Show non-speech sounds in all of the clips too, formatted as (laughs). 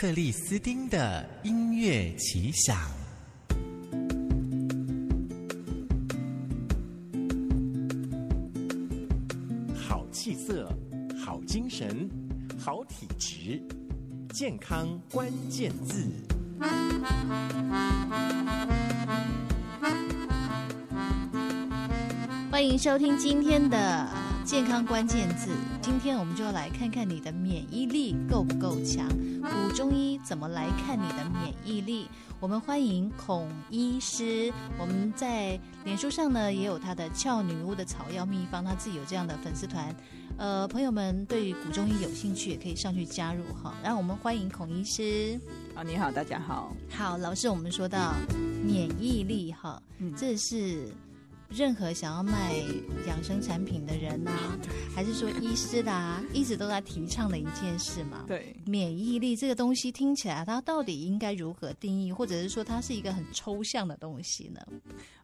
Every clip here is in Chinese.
克里斯汀的音乐奇想，好气色，好精神，好体质，健康关键字。欢迎收听今天的健康关键字。今天我们就要来看看你的免疫力够不够强。古中医怎么来看你的免疫力？我们欢迎孔医师。我们在脸书上呢也有他的俏女巫的草药秘方，他自己有这样的粉丝团。呃，朋友们对于古中医有兴趣，也可以上去加入哈。然后我们欢迎孔医师。啊，你好，大家好。好，老师，我们说到免疫力哈，嗯，这是。任何想要卖养生产品的人呐、啊，(laughs) 还是说医师的啊，一直都在提倡的一件事嘛。对，免疫力这个东西听起来，它到底应该如何定义，或者是说它是一个很抽象的东西呢？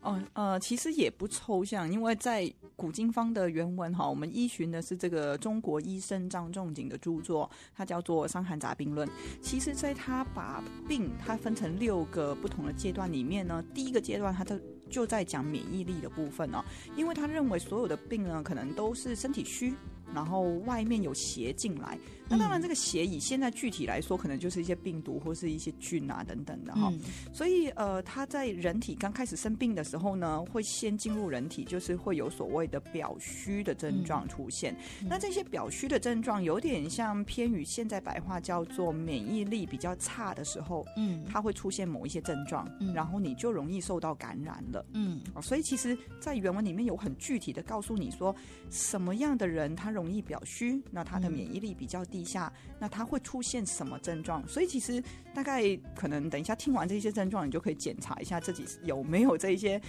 哦，呃，其实也不抽象，因为在古今方的原文哈，我们依循的是这个中国医生张仲景的著作，它叫做《伤寒杂病论》。其实，在他把病它分成六个不同的阶段里面呢，第一个阶段它的。就在讲免疫力的部分哦，因为他认为所有的病呢，可能都是身体虚。然后外面有邪进来，那当然这个邪以现在具体来说，可能就是一些病毒或是一些菌啊等等的哈。嗯、所以呃，他在人体刚开始生病的时候呢，会先进入人体，就是会有所谓的表虚的症状出现。嗯、那这些表虚的症状有点像偏于现在白话叫做免疫力比较差的时候，嗯，它会出现某一些症状，嗯、然后你就容易受到感染了，嗯。所以其实，在原文里面有很具体的告诉你说，什么样的人他。容易表虚，那他的免疫力比较低下，嗯、那他会出现什么症状？所以其实大概可能等一下听完这些症状，你就可以检查一下自己有没有这一些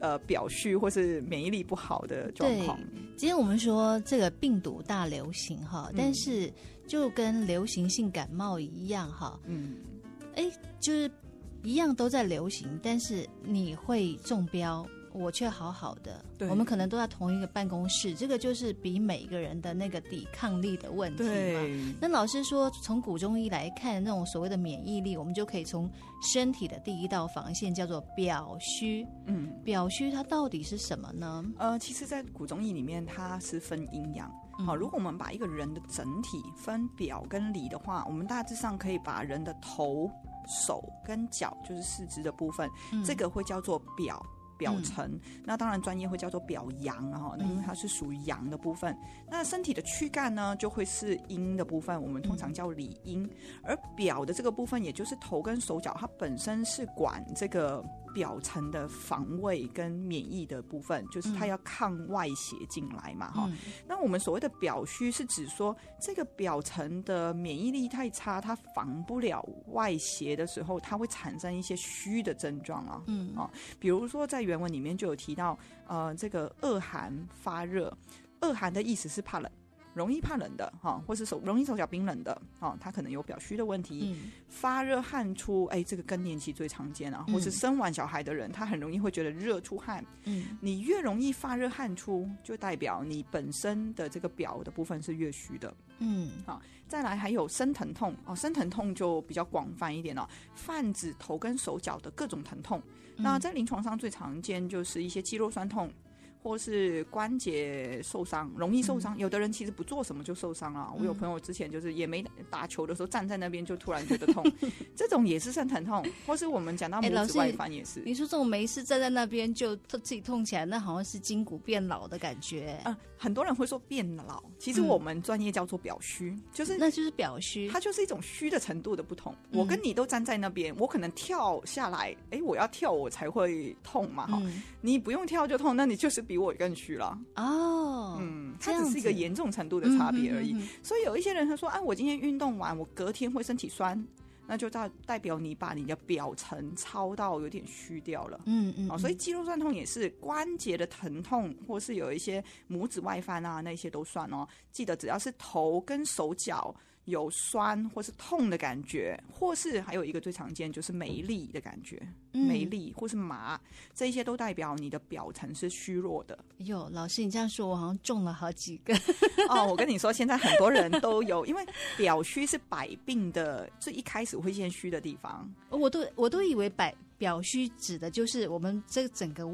呃表虚或是免疫力不好的状况。今天我们说这个病毒大流行哈，但是就跟流行性感冒一样哈，嗯，哎，就是一样都在流行，但是你会中标。我却好好的，对我们可能都在同一个办公室，这个就是比每一个人的那个抵抗力的问题嘛。那老师说，从古中医来看，那种所谓的免疫力，我们就可以从身体的第一道防线叫做表虚。嗯，表虚它到底是什么呢？呃，其实，在古中医里面，它是分阴阳。好，如果我们把一个人的整体分表跟里的话，我们大致上可以把人的头、手跟脚，就是四肢的部分，嗯、这个会叫做表。表层，嗯、那当然专业会叫做表阳哈，那因为它是属于阳的部分。嗯、那身体的躯干呢，就会是阴的部分，我们通常叫里阴。嗯、而表的这个部分，也就是头跟手脚，它本身是管这个。表层的防卫跟免疫的部分，就是它要抗外邪进来嘛，哈、嗯。那我们所谓的表虚，是指说这个表层的免疫力太差，它防不了外邪的时候，它会产生一些虚的症状啊，嗯啊，比如说在原文里面就有提到，呃，这个恶寒发热，恶寒的意思是怕冷。容易怕冷的哈，或是手容易手脚冰冷的哈，他可能有表虚的问题，嗯、发热汗出，哎，这个更年期最常见啊，或是生完小孩的人，他很容易会觉得热出汗。嗯，你越容易发热汗出，就代表你本身的这个表的部分是越虚的。嗯，好，再来还有生疼痛哦，生疼痛就比较广泛一点了，泛指头跟手脚的各种疼痛。嗯、那在临床上最常见就是一些肌肉酸痛。或是关节受伤，容易受伤。嗯、有的人其实不做什么就受伤了。嗯、我有朋友之前就是也没打球的时候站在那边就突然觉得痛，这种也是算疼痛。或是我们讲到拇指外翻也是。欸、你说这种没事站在那边就自己痛起来，那好像是筋骨变老的感觉。嗯，很多人会说变老，其实我们专业叫做表虚，嗯、就是那就是表虚，它就是一种虚的程度的不同。嗯、我跟你都站在那边，我可能跳下来，哎、欸，我要跳我才会痛嘛，哈、嗯，你不用跳就痛，那你就是比。比我更虚了哦，嗯，它只是一个严重程度的差别而已。所以有一些人他说：“啊，我今天运动完，我隔天会身体酸，那就代代表你把你的表层操到有点虚掉了。”嗯嗯，哦，所以肌肉酸痛也是关节的疼痛，或是有一些拇指外翻啊，那些都算哦。记得只要是头跟手脚有酸或是痛的感觉，或是还有一个最常见就是没力的感觉，嗯、没力或是麻，这些都代表你的表层是虚弱的。哟，老师，你这样说，我好像中了好几个。哦，我跟你说，现在很多人都有，因为表虚是百病的最一开始会现虚的地方。我都我都以为百表虚指的就是我们这整个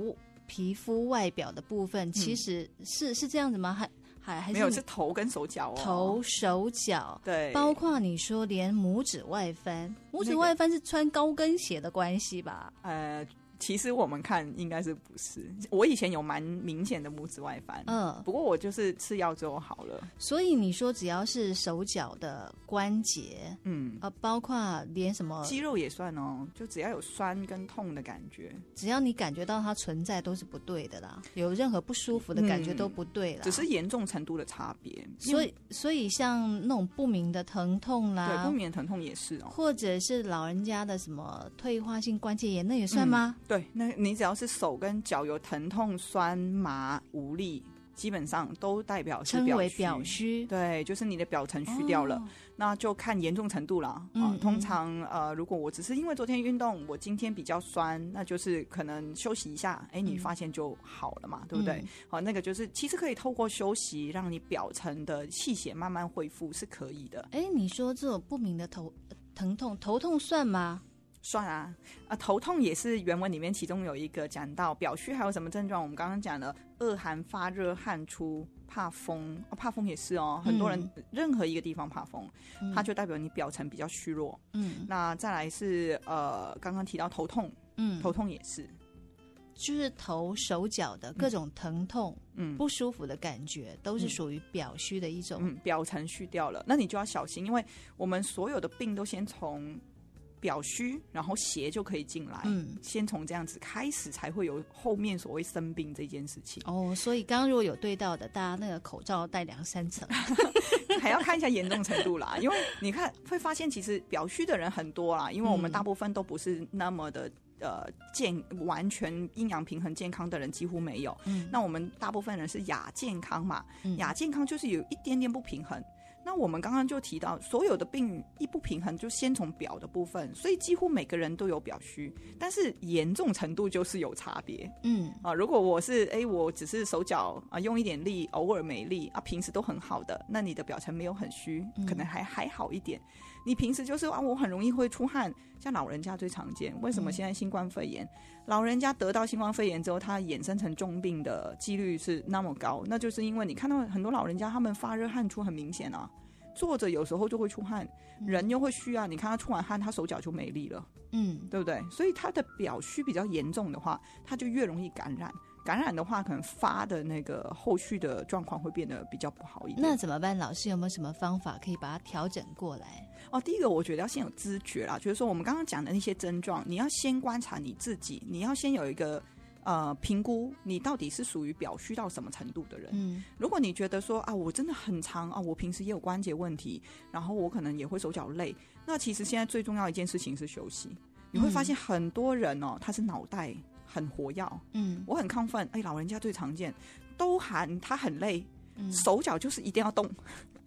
皮肤外表的部分，其实是、嗯、是这样子吗？还还还是没有，是头跟手脚哦，头手脚对，包括你说连拇指外翻，拇指外翻是穿高跟鞋的关系吧？那个、呃。其实我们看应该是不是？我以前有蛮明显的拇指外翻，嗯，不过我就是吃药之后好了。所以你说只要是手脚的关节，嗯，啊，包括连什么肌肉也算哦，就只要有酸跟痛的感觉，只要你感觉到它存在都是不对的啦，有任何不舒服的感觉都不对啦，嗯，只是严重程度的差别。所以，所以像那种不明的疼痛啦，对，不明的疼痛也是哦，或者是老人家的什么退化性关节炎，那也算吗？嗯对，那你只要是手跟脚有疼痛、酸麻、无力，基本上都代表是表虚。表虚，对，就是你的表层虚掉了，哦、那就看严重程度了。嗯、啊，通常呃，如果我只是因为昨天运动，我今天比较酸，那就是可能休息一下，哎，你发现就好了嘛，嗯、对不对？好、那个就是其实可以透过休息，让你表层的气血慢慢恢复是可以的。哎，你说这种不明的头疼痛，头痛算吗？算啊，啊，头痛也是原文里面其中有一个讲到表虚还有什么症状？我们刚刚讲了恶寒发热汗出怕风，哦，怕风也是哦，很多人、嗯、任何一个地方怕风，嗯、它就代表你表层比较虚弱。嗯，那再来是呃，刚刚提到头痛，嗯，头痛也是，就是头手脚的各种疼痛，嗯，不舒服的感觉，都是属于表虚的一种，嗯，表层虚掉了，那你就要小心，因为我们所有的病都先从。表虚，然后邪就可以进来。嗯，先从这样子开始，才会有后面所谓生病这件事情。哦，所以刚刚如果有对到的，大家那个口罩戴两三层，(laughs) 还要看一下严重程度啦。因为你看会发现，其实表虚的人很多啦。因为我们大部分都不是那么的呃健，完全阴阳平衡健康的人几乎没有。嗯，那我们大部分人是亚健康嘛，亚健康就是有一点点不平衡。那我们刚刚就提到，所有的病一不平衡，就先从表的部分，所以几乎每个人都有表虚，但是严重程度就是有差别。嗯啊，如果我是哎，我只是手脚啊用一点力，偶尔没力啊，平时都很好的，那你的表层没有很虚，可能还还好一点。你平时就是啊，我很容易会出汗，像老人家最常见。为什么现在新冠肺炎，嗯、老人家得到新冠肺炎之后，他衍生成重病的几率是那么高？那就是因为你看到很多老人家，他们发热汗出很明显啊，坐着有时候就会出汗，人又会虚啊。你看他出完汗，他手脚就没力了，嗯，对不对？所以他的表虚比较严重的话，他就越容易感染。感染的话，可能发的那个后续的状况会变得比较不好一点。那怎么办？老师有没有什么方法可以把它调整过来？哦，第一个我觉得要先有知觉啦，就是说我们刚刚讲的那些症状，你要先观察你自己，你要先有一个呃评估，你到底是属于表虚到什么程度的人。嗯，如果你觉得说啊，我真的很长啊，我平时也有关节问题，然后我可能也会手脚累，那其实现在最重要一件事情是休息。你会发现很多人哦，他是脑袋。很活跃，嗯，我很亢奋。哎，老人家最常见，都喊他很累，嗯、手脚就是一定要动。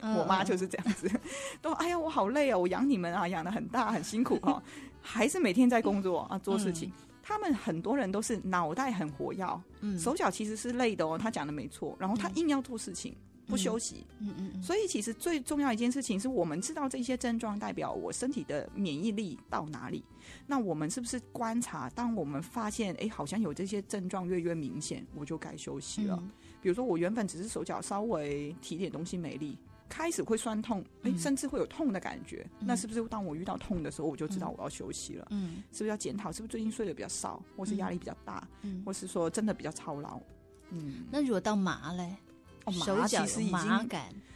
嗯、我妈就是这样子，(laughs) 都哎呀，我好累啊，我养你们啊，养的很大，很辛苦哈，(laughs) 还是每天在工作啊，做事情。嗯、他们很多人都是脑袋很活跃，嗯，手脚其实是累的哦。他讲的没错，然后他硬要做事情。嗯不休息，嗯嗯，嗯，所以其实最重要一件事情是我们知道这些症状代表我身体的免疫力到哪里。那我们是不是观察？当我们发现，哎，好像有这些症状越越明显，我就该休息了。嗯、比如说，我原本只是手脚稍微提点东西没力，开始会酸痛，哎，甚至会有痛的感觉。嗯、那是不是当我遇到痛的时候，我就知道我要休息了？嗯，是不是要检讨？是不是最近睡得比较少，或是压力比较大，嗯，或是说真的比较操劳？嗯，那如果到麻嘞？哦，麻其实已经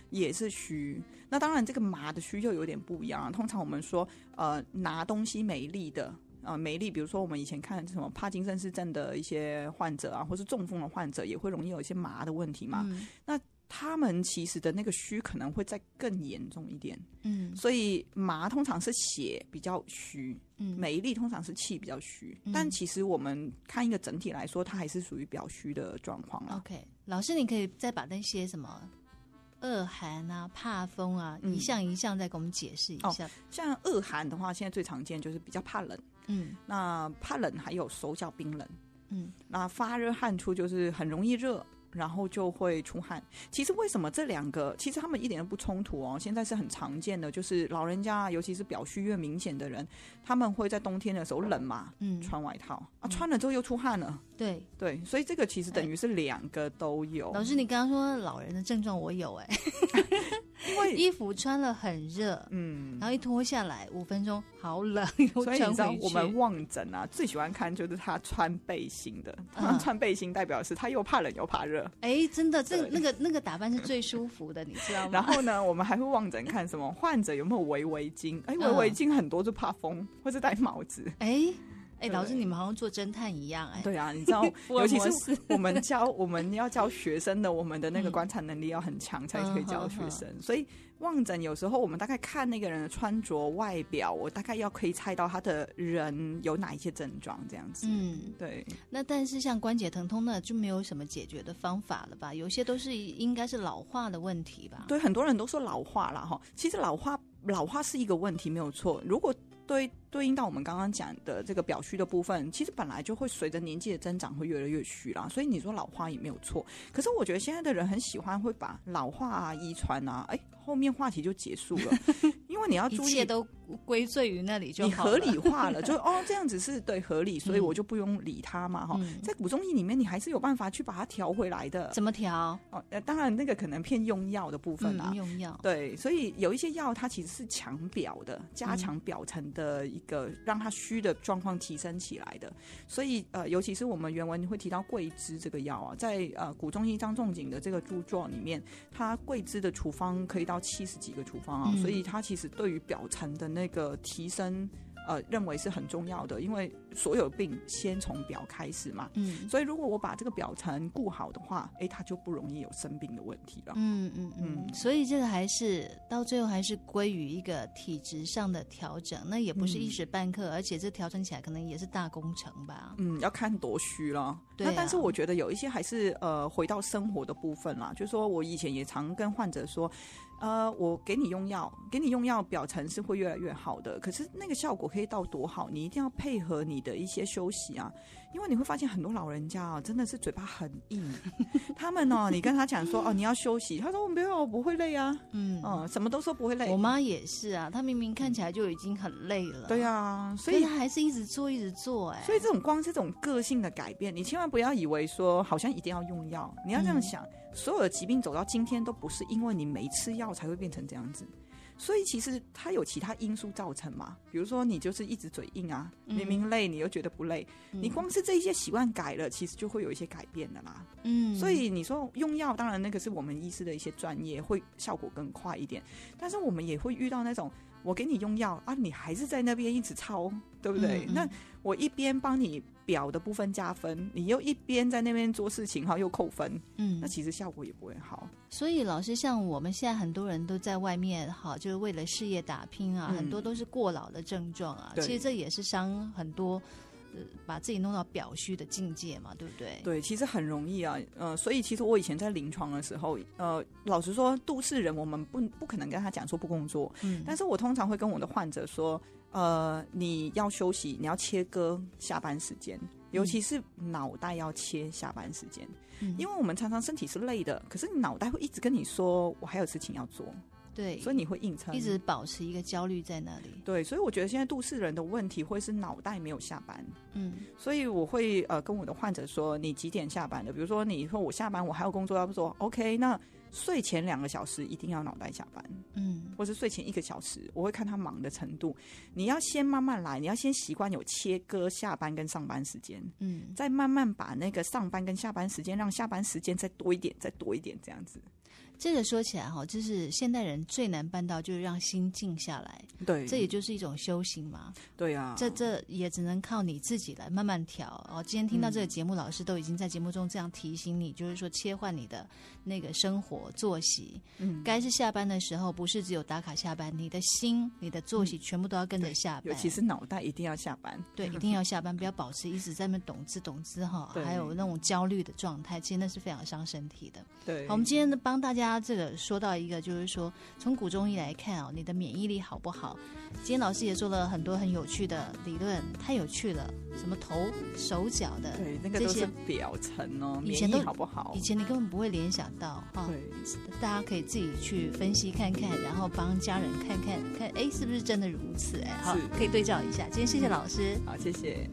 也是虚。那当然，这个麻的虚就有点不一样。通常我们说，呃，拿东西没力的，呃，没力。比如说，我们以前看什么帕金森氏症的一些患者啊，或是中风的患者，也会容易有一些麻的问题嘛。嗯、那他们其实的那个虚可能会再更严重一点。嗯，所以麻通常是血比较虚，嗯，每一粒通常是气比较虚。嗯、但其实我们看一个整体来说，它还是属于表虚的状况了。OK。老师，你可以再把那些什么恶寒啊、怕风啊，一项一项再给我们解释一下。哦、像恶寒的话，现在最常见就是比较怕冷。嗯，那怕冷还有手脚冰冷。嗯，那发热汗出就是很容易热。然后就会出汗。其实为什么这两个其实他们一点都不冲突哦？现在是很常见的，就是老人家，尤其是表虚越明显的人，他们会在冬天的时候冷嘛，嗯，穿外套啊，穿了之后又出汗了。对对，所以这个其实等于是两个都有。老师，你刚刚说老人的症状我有哎，(laughs) 因为衣服穿了很热，嗯，然后一脱下来五分钟好冷，所以你知道我们望诊啊最喜欢看就是他穿背心的，他穿背心代表是他又怕冷又怕热。哎，真的，这那个那个打扮是最舒服的，你知道吗？(laughs) 然后呢，我们还会望诊看什么患者有没有围围巾。哎，围围巾很多就怕风，或是戴帽子。哎。哎，老师，你们好像做侦探一样哎。对啊，你知道，(laughs) 尤其是我们教我们要教学生的，我们的那个观察能力要很强，才可以教学生。所以望诊有时候我们大概看那个人的穿着外表，我大概要可以猜到他的人有哪一些症状这样子。嗯，对。那但是像关节疼痛呢，就没有什么解决的方法了吧？有些都是应该是老化的问题吧？对，很多人都说老化了哈。其实老化老化是一个问题，没有错。如果对对应到我们刚刚讲的这个表虚的部分，其实本来就会随着年纪的增长会越来越虚啦，所以你说老化也没有错。可是我觉得现在的人很喜欢会把老化啊、遗传啊，哎，后面话题就结束了，因为你要 (laughs) 注意，一切都归罪于那里就合理化了，(laughs) 就哦这样子是对合理，所以我就不用理他嘛哈。嗯、在古中医里面，你还是有办法去把它调回来的。怎么调？哦，呃当然那个可能偏用药的部分啦，嗯、用药对，所以有一些药它其实是强表的，加强表层的。一个让它虚的状况提升起来的，所以呃，尤其是我们原文会提到桂枝这个药啊，在呃古中医张仲景的这个著作里面，它桂枝的处方可以到七十几个处方啊，嗯、所以它其实对于表层的那个提升。呃，认为是很重要的，因为所有病先从表开始嘛。嗯，所以如果我把这个表层顾好的话，哎，它就不容易有生病的问题了。嗯嗯嗯。所以这个还是到最后还是归于一个体质上的调整，那也不是一时半刻，嗯、而且这调整起来可能也是大工程吧。嗯，要看多虚了。对、啊。那但是我觉得有一些还是呃，回到生活的部分啦，就是说我以前也常跟患者说。呃，我给你用药，给你用药，表层是会越来越好的。可是那个效果可以到多好？你一定要配合你的一些休息啊，因为你会发现很多老人家啊，真的是嘴巴很硬。(laughs) 他们哦，你跟他讲说哦，你要休息，他说我没有，我不会累啊。嗯，哦，什么都说不会累。我妈也是啊，她明明看起来就已经很累了。对啊，所以她还是一直做，一直做。哎，所以这种光是这种个性的改变，你千万不要以为说好像一定要用药，你要这样想。嗯所有的疾病走到今天都不是因为你没吃药才会变成这样子，所以其实它有其他因素造成嘛。比如说你就是一直嘴硬啊，明明累你又觉得不累，嗯、你光是这一些习惯改了，其实就会有一些改变的啦。嗯，所以你说用药，当然那个是我们医师的一些专业，会效果更快一点，但是我们也会遇到那种。我给你用药啊，你还是在那边一直抄，对不对？嗯嗯，那我一边帮你表的部分加分，你又一边在那边做事情，哈，又扣分，嗯，那其实效果也不会好。所以老师，像我们现在很多人都在外面，哈，就是为了事业打拼啊，嗯、很多都是过劳的症状啊。其实这也是伤很多。把自己弄到表虚的境界嘛，对不对？对，其实很容易啊，呃，所以其实我以前在临床的时候，呃，老实说，都市人我们不不可能跟他讲说不工作，嗯，但是我通常会跟我的患者说，呃，你要休息，你要切割下班时间，尤其是脑袋要切下班时间，嗯，因为我们常常身体是累的，可是你脑袋会一直跟你说，我还有事情要做。对，所以你会硬撑，一直保持一个焦虑在那里。对，所以我觉得现在都市人的问题会是脑袋没有下班。嗯，所以我会呃跟我的患者说，你几点下班的？比如说你说我下班我还有工作要做，OK，那睡前两个小时一定要脑袋下班。嗯，或是睡前一个小时，我会看他忙的程度。你要先慢慢来，你要先习惯有切割下班跟上班时间。嗯，再慢慢把那个上班跟下班时间，让下班时间再多一点，再多一点这样子。这个说起来哈，就是现代人最难办到，就是让心静下来。对，这也就是一种修行嘛。对啊，这这也只能靠你自己来慢慢调。哦，今天听到这个节目，嗯、老师都已经在节目中这样提醒你，就是说切换你的那个生活作息。嗯，该是下班的时候，不是只有打卡下班，你的心、你的作息全部都要跟着下班。尤其是脑袋一定要下班。对，(laughs) 一定要下班，不要保持一直在那懂之懂之哈，还有那种焦虑的状态，其实那是非常伤身体的。对，好，我们今天呢帮大家。家这个说到一个，就是说从古中医来看哦，你的免疫力好不好？今天老师也做了很多很有趣的理论，太有趣了。什么头、手脚的，对，那个都是表层哦。以前都好不好？以前你根本不会联想到哈。对，大家可以自己去分析看看，然后帮家人看看看，哎，是不是真的如此？哎，好，可以对照一下。今天谢谢老师，好，谢谢。